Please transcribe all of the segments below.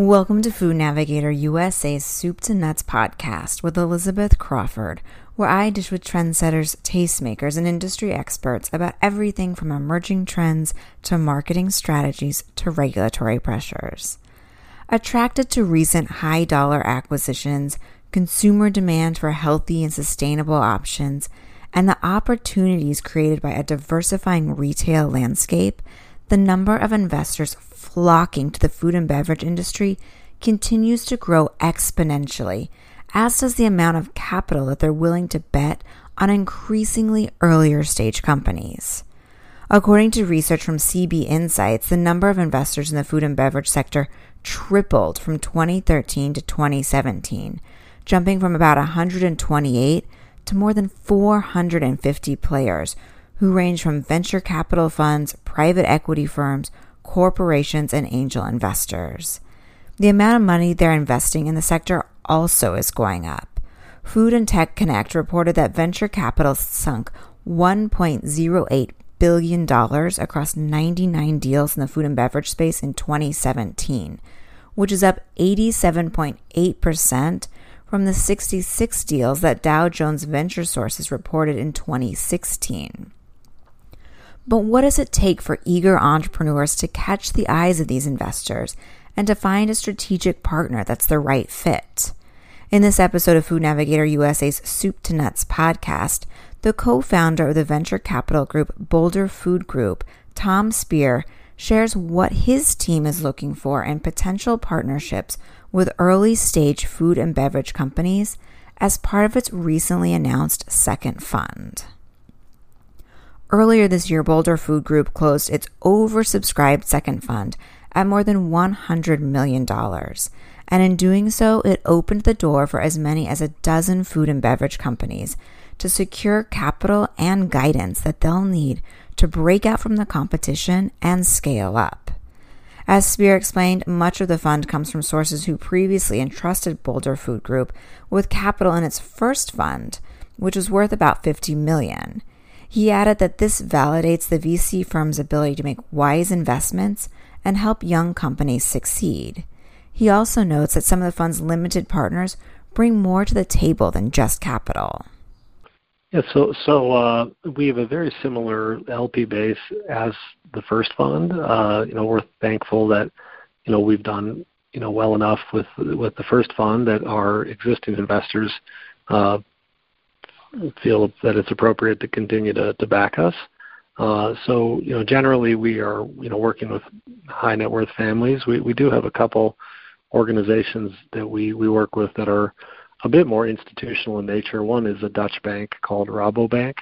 Welcome to Food Navigator USA's Soup to Nuts podcast with Elizabeth Crawford, where I dish with trendsetters, tastemakers, and industry experts about everything from emerging trends to marketing strategies to regulatory pressures. Attracted to recent high dollar acquisitions, consumer demand for healthy and sustainable options, and the opportunities created by a diversifying retail landscape, the number of investors flocking to the food and beverage industry continues to grow exponentially, as does the amount of capital that they're willing to bet on increasingly earlier stage companies. According to research from CB Insights, the number of investors in the food and beverage sector tripled from 2013 to 2017, jumping from about 128 to more than 450 players who range from venture capital funds, private equity firms, corporations, and angel investors. The amount of money they're investing in the sector also is going up. Food and Tech Connect reported that venture capital sunk $1.08 billion across 99 deals in the food and beverage space in 2017, which is up 87.8% from the 66 deals that Dow Jones Venture Sources reported in 2016. But what does it take for eager entrepreneurs to catch the eyes of these investors and to find a strategic partner that's the right fit? In this episode of Food Navigator USA's Soup to Nuts podcast, the co founder of the venture capital group Boulder Food Group, Tom Spier, shares what his team is looking for in potential partnerships with early stage food and beverage companies as part of its recently announced second fund. Earlier this year, Boulder Food Group closed its oversubscribed second fund at more than $100 million. And in doing so, it opened the door for as many as a dozen food and beverage companies to secure capital and guidance that they'll need to break out from the competition and scale up. As Spier explained, much of the fund comes from sources who previously entrusted Boulder Food Group with capital in its first fund, which was worth about 50 million. He added that this validates the VC firm's ability to make wise investments and help young companies succeed. He also notes that some of the fund's limited partners bring more to the table than just capital. Yeah, so so uh, we have a very similar LP base as the first fund. Uh, you know, we're thankful that you know we've done you know well enough with with the first fund that our existing investors uh, feel that it's appropriate to continue to, to back us. Uh, so, you know, generally we are, you know, working with high net worth families. We, we do have a couple organizations that we, we work with that are a bit more institutional in nature. One is a Dutch bank called Rabobank,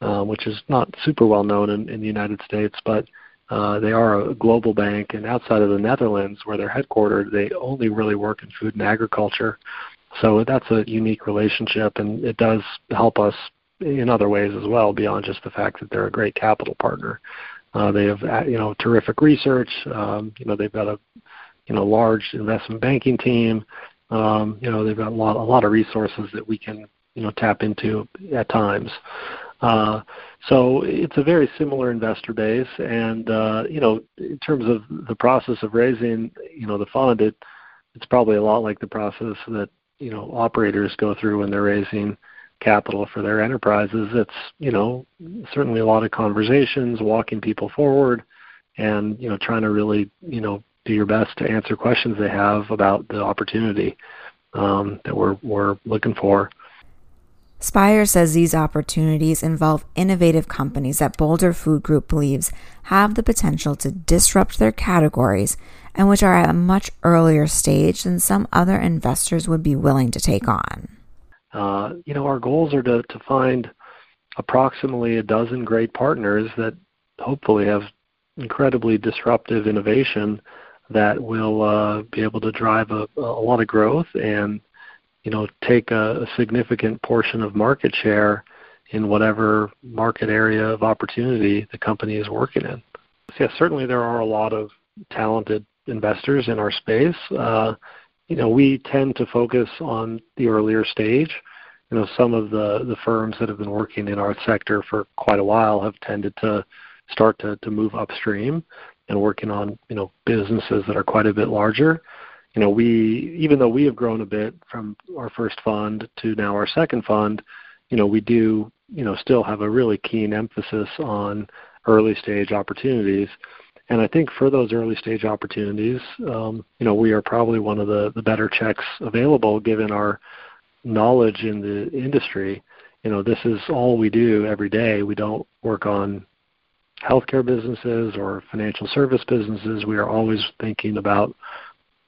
uh, which is not super well known in, in the United States, but uh, they are a global bank, and outside of the Netherlands, where they're headquartered, they only really work in food and agriculture. So that's a unique relationship, and it does help us in other ways as well, beyond just the fact that they're a great capital partner. Uh, they have uh, you know terrific research. Um, you know they've got a you know large investment banking team. Um, you know they've got a lot a lot of resources that we can you know tap into at times. Uh, so it's a very similar investor base, and uh, you know in terms of the process of raising you know the fund, it it's probably a lot like the process that you know operators go through when they're raising capital for their enterprises. It's you know certainly a lot of conversations, walking people forward, and you know trying to really you know do your best to answer questions they have about the opportunity um, that we're we're looking for. Spier says these opportunities involve innovative companies that Boulder Food Group believes have the potential to disrupt their categories and which are at a much earlier stage than some other investors would be willing to take on. Uh, you know, our goals are to, to find approximately a dozen great partners that hopefully have incredibly disruptive innovation that will uh, be able to drive a, a lot of growth and you know, take a, a significant portion of market share in whatever market area of opportunity the company is working in. So yeah, certainly there are a lot of talented investors in our space. Uh, you know, we tend to focus on the earlier stage. You know, some of the, the firms that have been working in our sector for quite a while have tended to start to, to move upstream and working on, you know, businesses that are quite a bit larger. You know, we even though we have grown a bit from our first fund to now our second fund, you know, we do you know still have a really keen emphasis on early stage opportunities. And I think for those early stage opportunities, um, you know, we are probably one of the, the better checks available given our knowledge in the industry. You know, this is all we do every day. We don't work on healthcare businesses or financial service businesses. We are always thinking about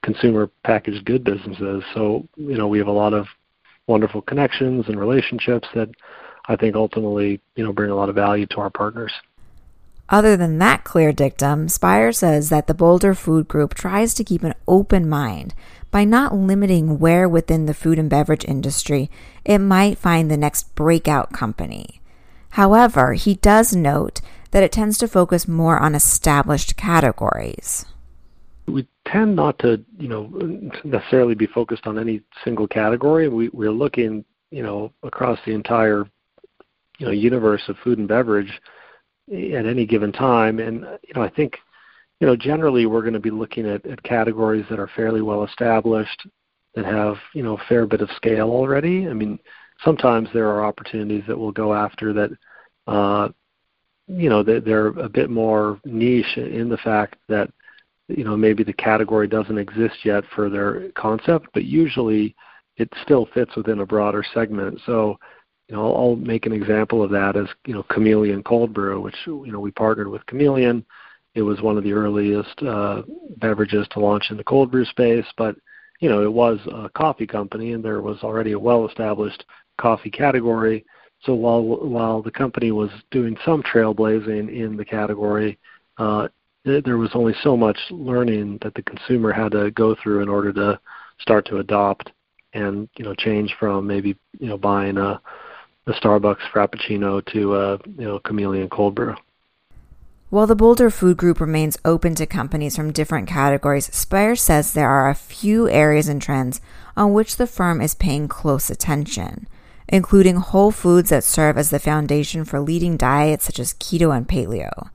consumer packaged good businesses. So, you know, we have a lot of wonderful connections and relationships that I think ultimately, you know, bring a lot of value to our partners. Other than that clear dictum, Spier says that the Boulder Food Group tries to keep an open mind by not limiting where within the food and beverage industry it might find the next breakout company. However, he does note that it tends to focus more on established categories. We tend not to, you know, necessarily be focused on any single category. We, we're looking, you know, across the entire, you know, universe of food and beverage at any given time. And you know, I think, you know, generally we're going to be looking at, at categories that are fairly well established, that have you know a fair bit of scale already. I mean, sometimes there are opportunities that we'll go after that. Uh, you know, they're a bit more niche in the fact that you know maybe the category doesn't exist yet for their concept, but usually it still fits within a broader segment. So you know, I'll, make an example of that as you know Chameleon Cold Brew, which you know we partnered with Chameleon. It was one of the earliest uh, beverages to launch in the cold brew space, but you know it was a coffee company, and there was already a well-established coffee category. So while while the company was doing some trailblazing in the category, uh, there was only so much learning that the consumer had to go through in order to start to adopt and you know change from maybe you know buying a the Starbucks Frappuccino to a you know Chameleon Cold Brew. While the Boulder Food Group remains open to companies from different categories, Spier says there are a few areas and trends on which the firm is paying close attention, including whole foods that serve as the foundation for leading diets such as keto and paleo.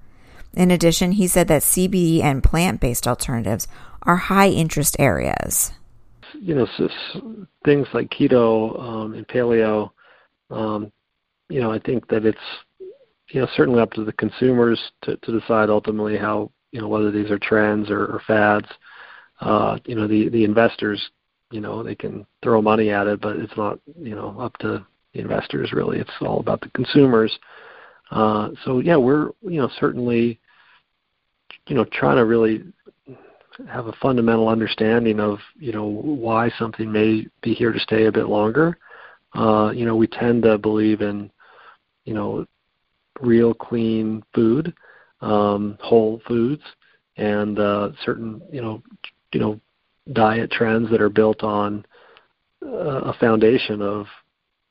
In addition, he said that CBD and plant based alternatives are high interest areas. You know, things like keto um, and paleo um, you know, I think that it's you know certainly up to the consumers to, to decide ultimately how you know whether these are trends or, or fads. Uh, you know, the the investors, you know, they can throw money at it, but it's not you know up to the investors really. It's all about the consumers. Uh, so yeah, we're you know certainly you know trying to really have a fundamental understanding of you know why something may be here to stay a bit longer uh, you know, we tend to believe in, you know, real clean food, um, whole foods, and uh, certain, you know, you know, diet trends that are built on uh, a foundation of,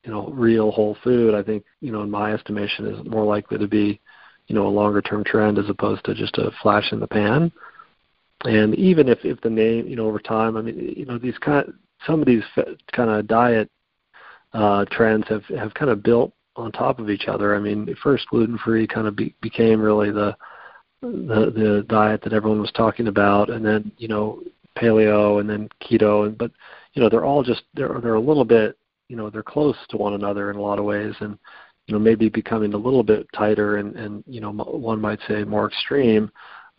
you know, real whole food. I think, you know, in my estimation, is more likely to be, you know, a longer term trend as opposed to just a flash in the pan. And even if if the name, you know, over time, I mean, you know, these kind, some of these kind of diet uh, trends have have kind of built on top of each other. I mean, first gluten free kind of be, became really the the the diet that everyone was talking about, and then you know paleo, and then keto, and but you know they're all just they're they're a little bit you know they're close to one another in a lot of ways, and you know maybe becoming a little bit tighter and and you know one might say more extreme,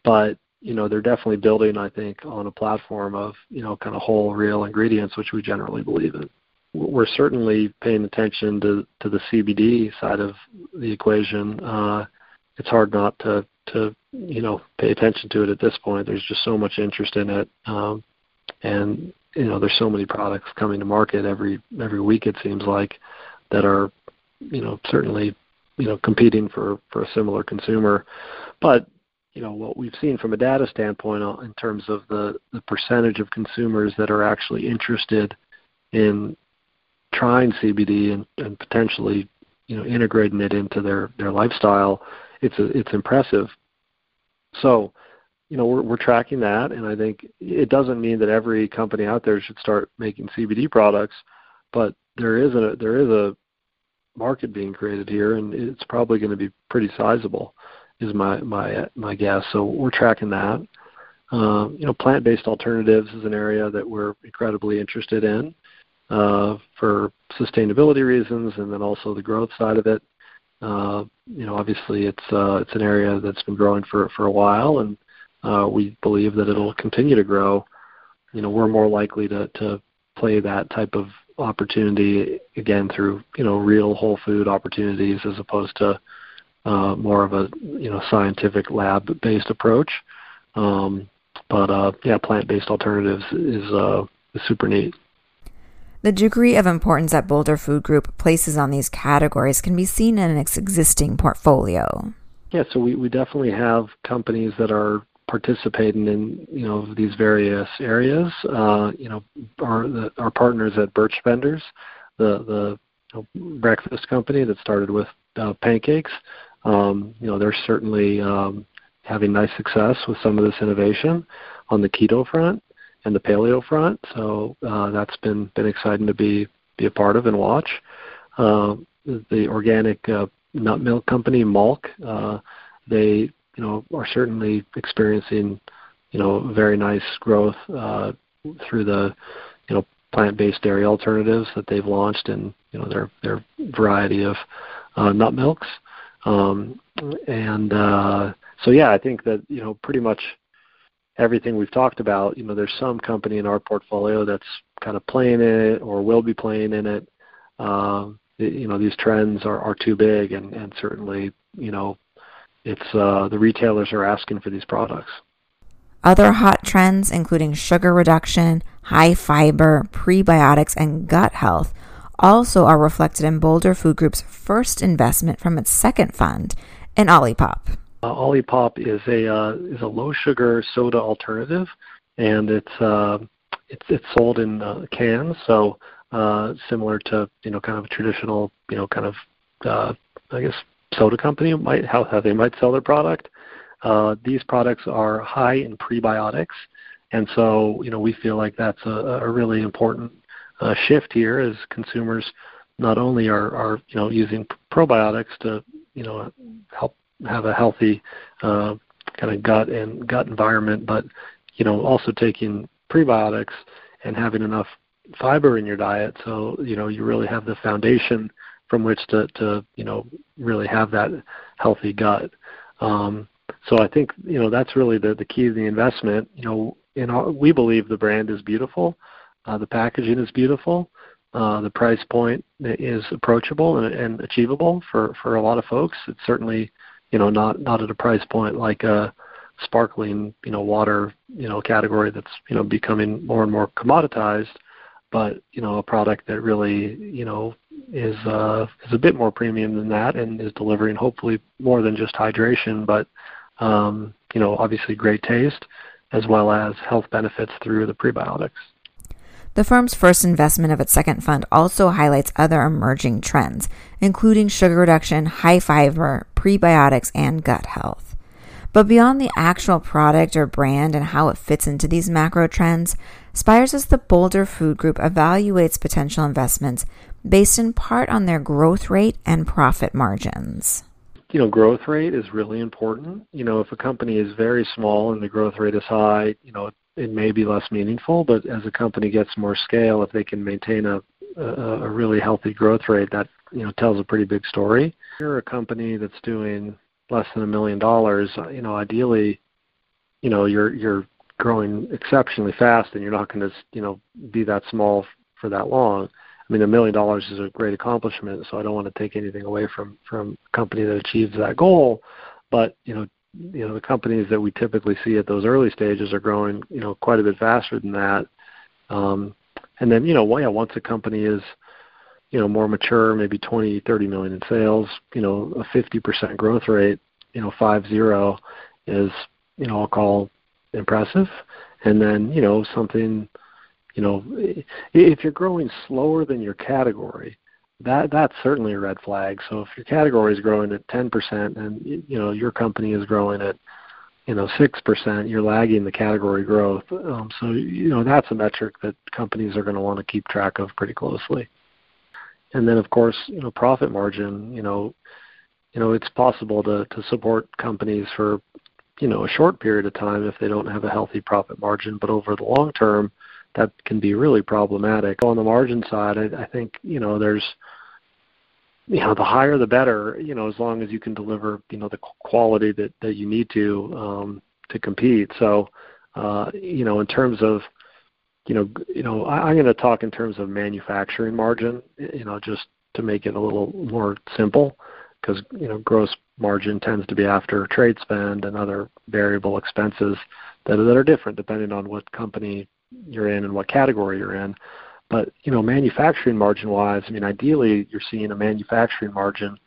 but you know they're definitely building I think on a platform of you know kind of whole real ingredients, which we generally believe in we're certainly paying attention to, to the CBD side of the equation. Uh, it's hard not to, to you know pay attention to it at this point. There's just so much interest in it, um, and you know there's so many products coming to market every every week. It seems like that are you know certainly you know competing for for a similar consumer, but you know what we've seen from a data standpoint uh, in terms of the the percentage of consumers that are actually interested in trying CBD and, and potentially you know integrating it into their their lifestyle, it's a, it's impressive. So, you know, we're we're tracking that, and I think it doesn't mean that every company out there should start making CBD products, but there is a there is a market being created here, and it's probably going to be pretty sizable, is my my my guess. So we're tracking that. Uh, you know, plant-based alternatives is an area that we're incredibly interested in uh, for sustainability reasons, and then also the growth side of it. Uh, you know, obviously it's uh, it's an area that's been growing for for a while, and uh, we believe that it'll continue to grow. You know, we're more likely to to play that type of opportunity again through you know real whole food opportunities as opposed to uh, more of a you know scientific lab based approach. Um, but uh, yeah, plant based alternatives is uh, is super neat. The degree of importance that Boulder Food Group places on these categories can be seen in its existing portfolio. Yeah, so we, we definitely have companies that are participating in you know these various areas. Uh, you know, our the, our partners at Birch Benders, the the you know, breakfast company that started with uh, pancakes. Um, you know, they're certainly um, having nice success with some of this innovation on the keto front and the paleo front. So uh, that's been been exciting to be be a part of and watch. Uh, the organic uh, nut milk company Malk, uh, they you know, are certainly experiencing, you know, very nice growth uh, through the, you know, plant-based dairy alternatives that they've launched and you know, their their variety of uh, nut milks. Um, and uh, so, yeah, I think that you know, pretty much everything we've talked about, you know, there's some company in our portfolio that's kind of playing in it or will be playing in it. Uh, you know, these trends are, are too big, and, and certainly, you know, it's uh, the retailers are asking for these products. Other hot trends, including sugar reduction, high fiber, prebiotics, and gut health, also are reflected in Boulder Food Group's first investment from its second fund in Olipop. Uh, Olipop is a uh, is a low sugar soda alternative, and it's uh, it's it's sold in uh, cans, so uh, similar to you know kind of a traditional you know kind of uh, I guess soda company might how, how they might sell their product. Uh, these products are high in prebiotics, and so you know we feel like that's a, a really important uh, shift here as consumers not only are, are you know using probiotics to you know help have a healthy uh, kind of gut and gut environment, but you know also taking prebiotics and having enough fiber in your diet so you know you really have the foundation from which to, to you know really have that healthy gut. Um, so I think you know that's really the, the key to the investment. You know, in our, we believe the brand is beautiful, uh, the packaging is beautiful, uh, the price point is approachable and, and achievable for for a lot of folks. It's certainly you know not not at a price point like a sparkling you know water you know category that's you know becoming more and more commoditized but you know a product that really you know is uh, is a bit more premium than that and is delivering hopefully more than just hydration, but um, you know obviously great taste as well as health benefits through the prebiotics. The firm's first investment of its second fund also highlights other emerging trends, including sugar reduction, high fiber, prebiotics, and gut health. But beyond the actual product or brand and how it fits into these macro trends, Spires as the Boulder Food Group evaluates potential investments based in part on their growth rate and profit margins. You know, growth rate is really important. You know, if a company is very small and the growth rate is high, you know, it may be less meaningful, but as a company gets more scale, if they can maintain a a, a really healthy growth rate, that you know tells a pretty big story. If you're a company that's doing less than a million dollars, you know, ideally, you know, you're you're growing exceptionally fast, and you're not going to you know be that small for that long. I mean, a million dollars is a great accomplishment, so I don't want to take anything away from from a company that achieves that goal. But you know, you know, the companies that we typically see at those early stages are growing, you know, quite a bit faster than that. Um, and then, you know, well, yeah, once a company is, you know, more mature, maybe 20, 30 million in sales, you know, a 50% growth rate, you know, five zero is, you know, I'll call impressive. And then, you know, something you know, if you're growing slower than your category, that that's certainly a red flag. So if your category is growing at 10% and you know your company is growing at you know six percent, you're lagging the category growth. Um, so you know that's a metric that companies are going to want to keep track of pretty closely. And then of course you know profit margin. You know, you know it's possible to to support companies for you know a short period of time if they don't have a healthy profit margin, but over the long term, that can be really problematic. On the margin side, I, I think you know there's you know the higher the better. You know as long as you can deliver you know the quality that that you need to um, to compete. So uh, you know in terms of you know you know I, I'm going to talk in terms of manufacturing margin. You know just to make it a little more simple because you know gross margin tends to be after trade spend and other variable expenses that, that are different depending on what company you're in and what category you're in. But you know, manufacturing margin wise, I mean, ideally you're seeing a manufacturing margin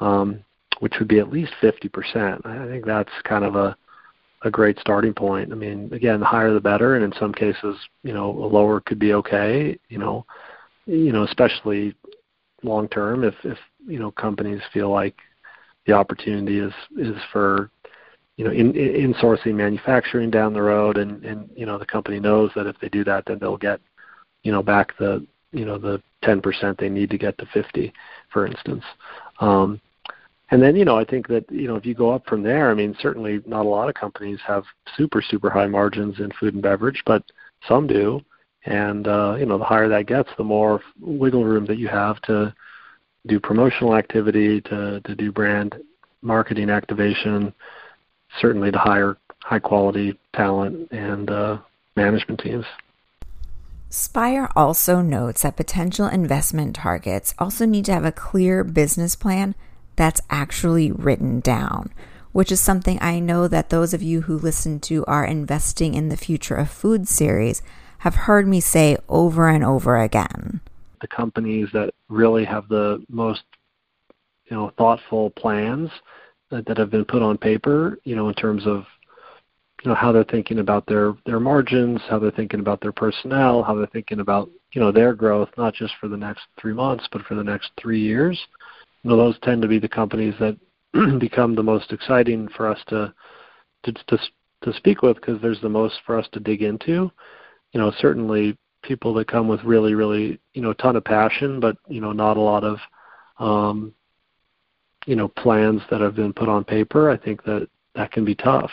um, which would be at least 50%. I think that's kind of a a great starting point. I mean, again, the higher the better, and in some cases, you know, a lower could be okay. You know, you know, especially long term, if if you know companies feel like the opportunity is is for you know, in, in insourcing manufacturing down the road, and and you know the company knows that if they do that, then they'll get, you know, back the you know the 10% they need to get to 50, for instance. Um, and then you know I think that you know if you go up from there, I mean certainly not a lot of companies have super super high margins in food and beverage, but some do. And uh, you know the higher that gets, the more wiggle room that you have to do promotional activity, to to do brand marketing activation, certainly to hire high quality talent and uh, management teams. Spier also notes that potential investment targets also need to have a clear business plan that's actually written down, which is something I know that those of you who listen to our Investing in the Future of Food series have heard me say over and over again. The companies that really have the most you know thoughtful plans that, that have been put on paper, you know, in terms of you know how they're thinking about their their margins, how they're thinking about their personnel, how they're thinking about you know their growth, not just for the next three months, but for the next three years. You know, those tend to be the companies that become the most exciting for us to to to, to speak with because there's the most for us to dig into. You know, certainly people that come with really, really, you know, a ton of passion, but you know, not a lot of um, you know plans that have been put on paper, I think that that can be tough.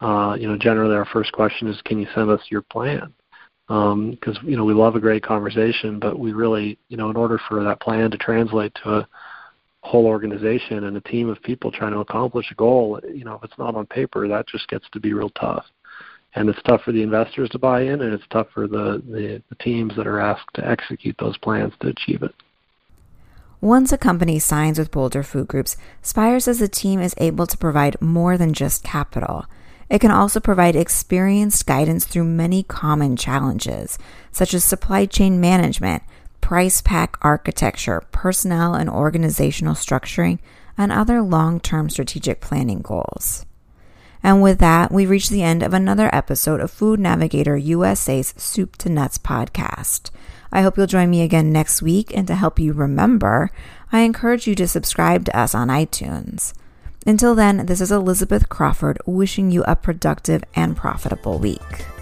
Uh, you know, generally our first question is, can you send us your plan? Because um, you know we love a great conversation, but we really, you know, in order for that plan to translate to a whole organization and a team of people trying to accomplish a goal, you know, if it's not on paper, that just gets to be real tough. And it's tough for the investors to buy in, and it's tough for the, the, the teams that are asked to execute those plans to achieve it. Once a company signs with Boulder Food Groups, Spier says the team is able to provide more than just capital. It can also provide experienced guidance through many common challenges, such as supply chain management, price pack architecture, personnel and organizational structuring, and other long term strategic planning goals. And with that, we reach the end of another episode of Food Navigator USA's Soup to Nuts podcast. I hope you'll join me again next week. And to help you remember, I encourage you to subscribe to us on iTunes. Until then, this is Elizabeth Crawford wishing you a productive and profitable week.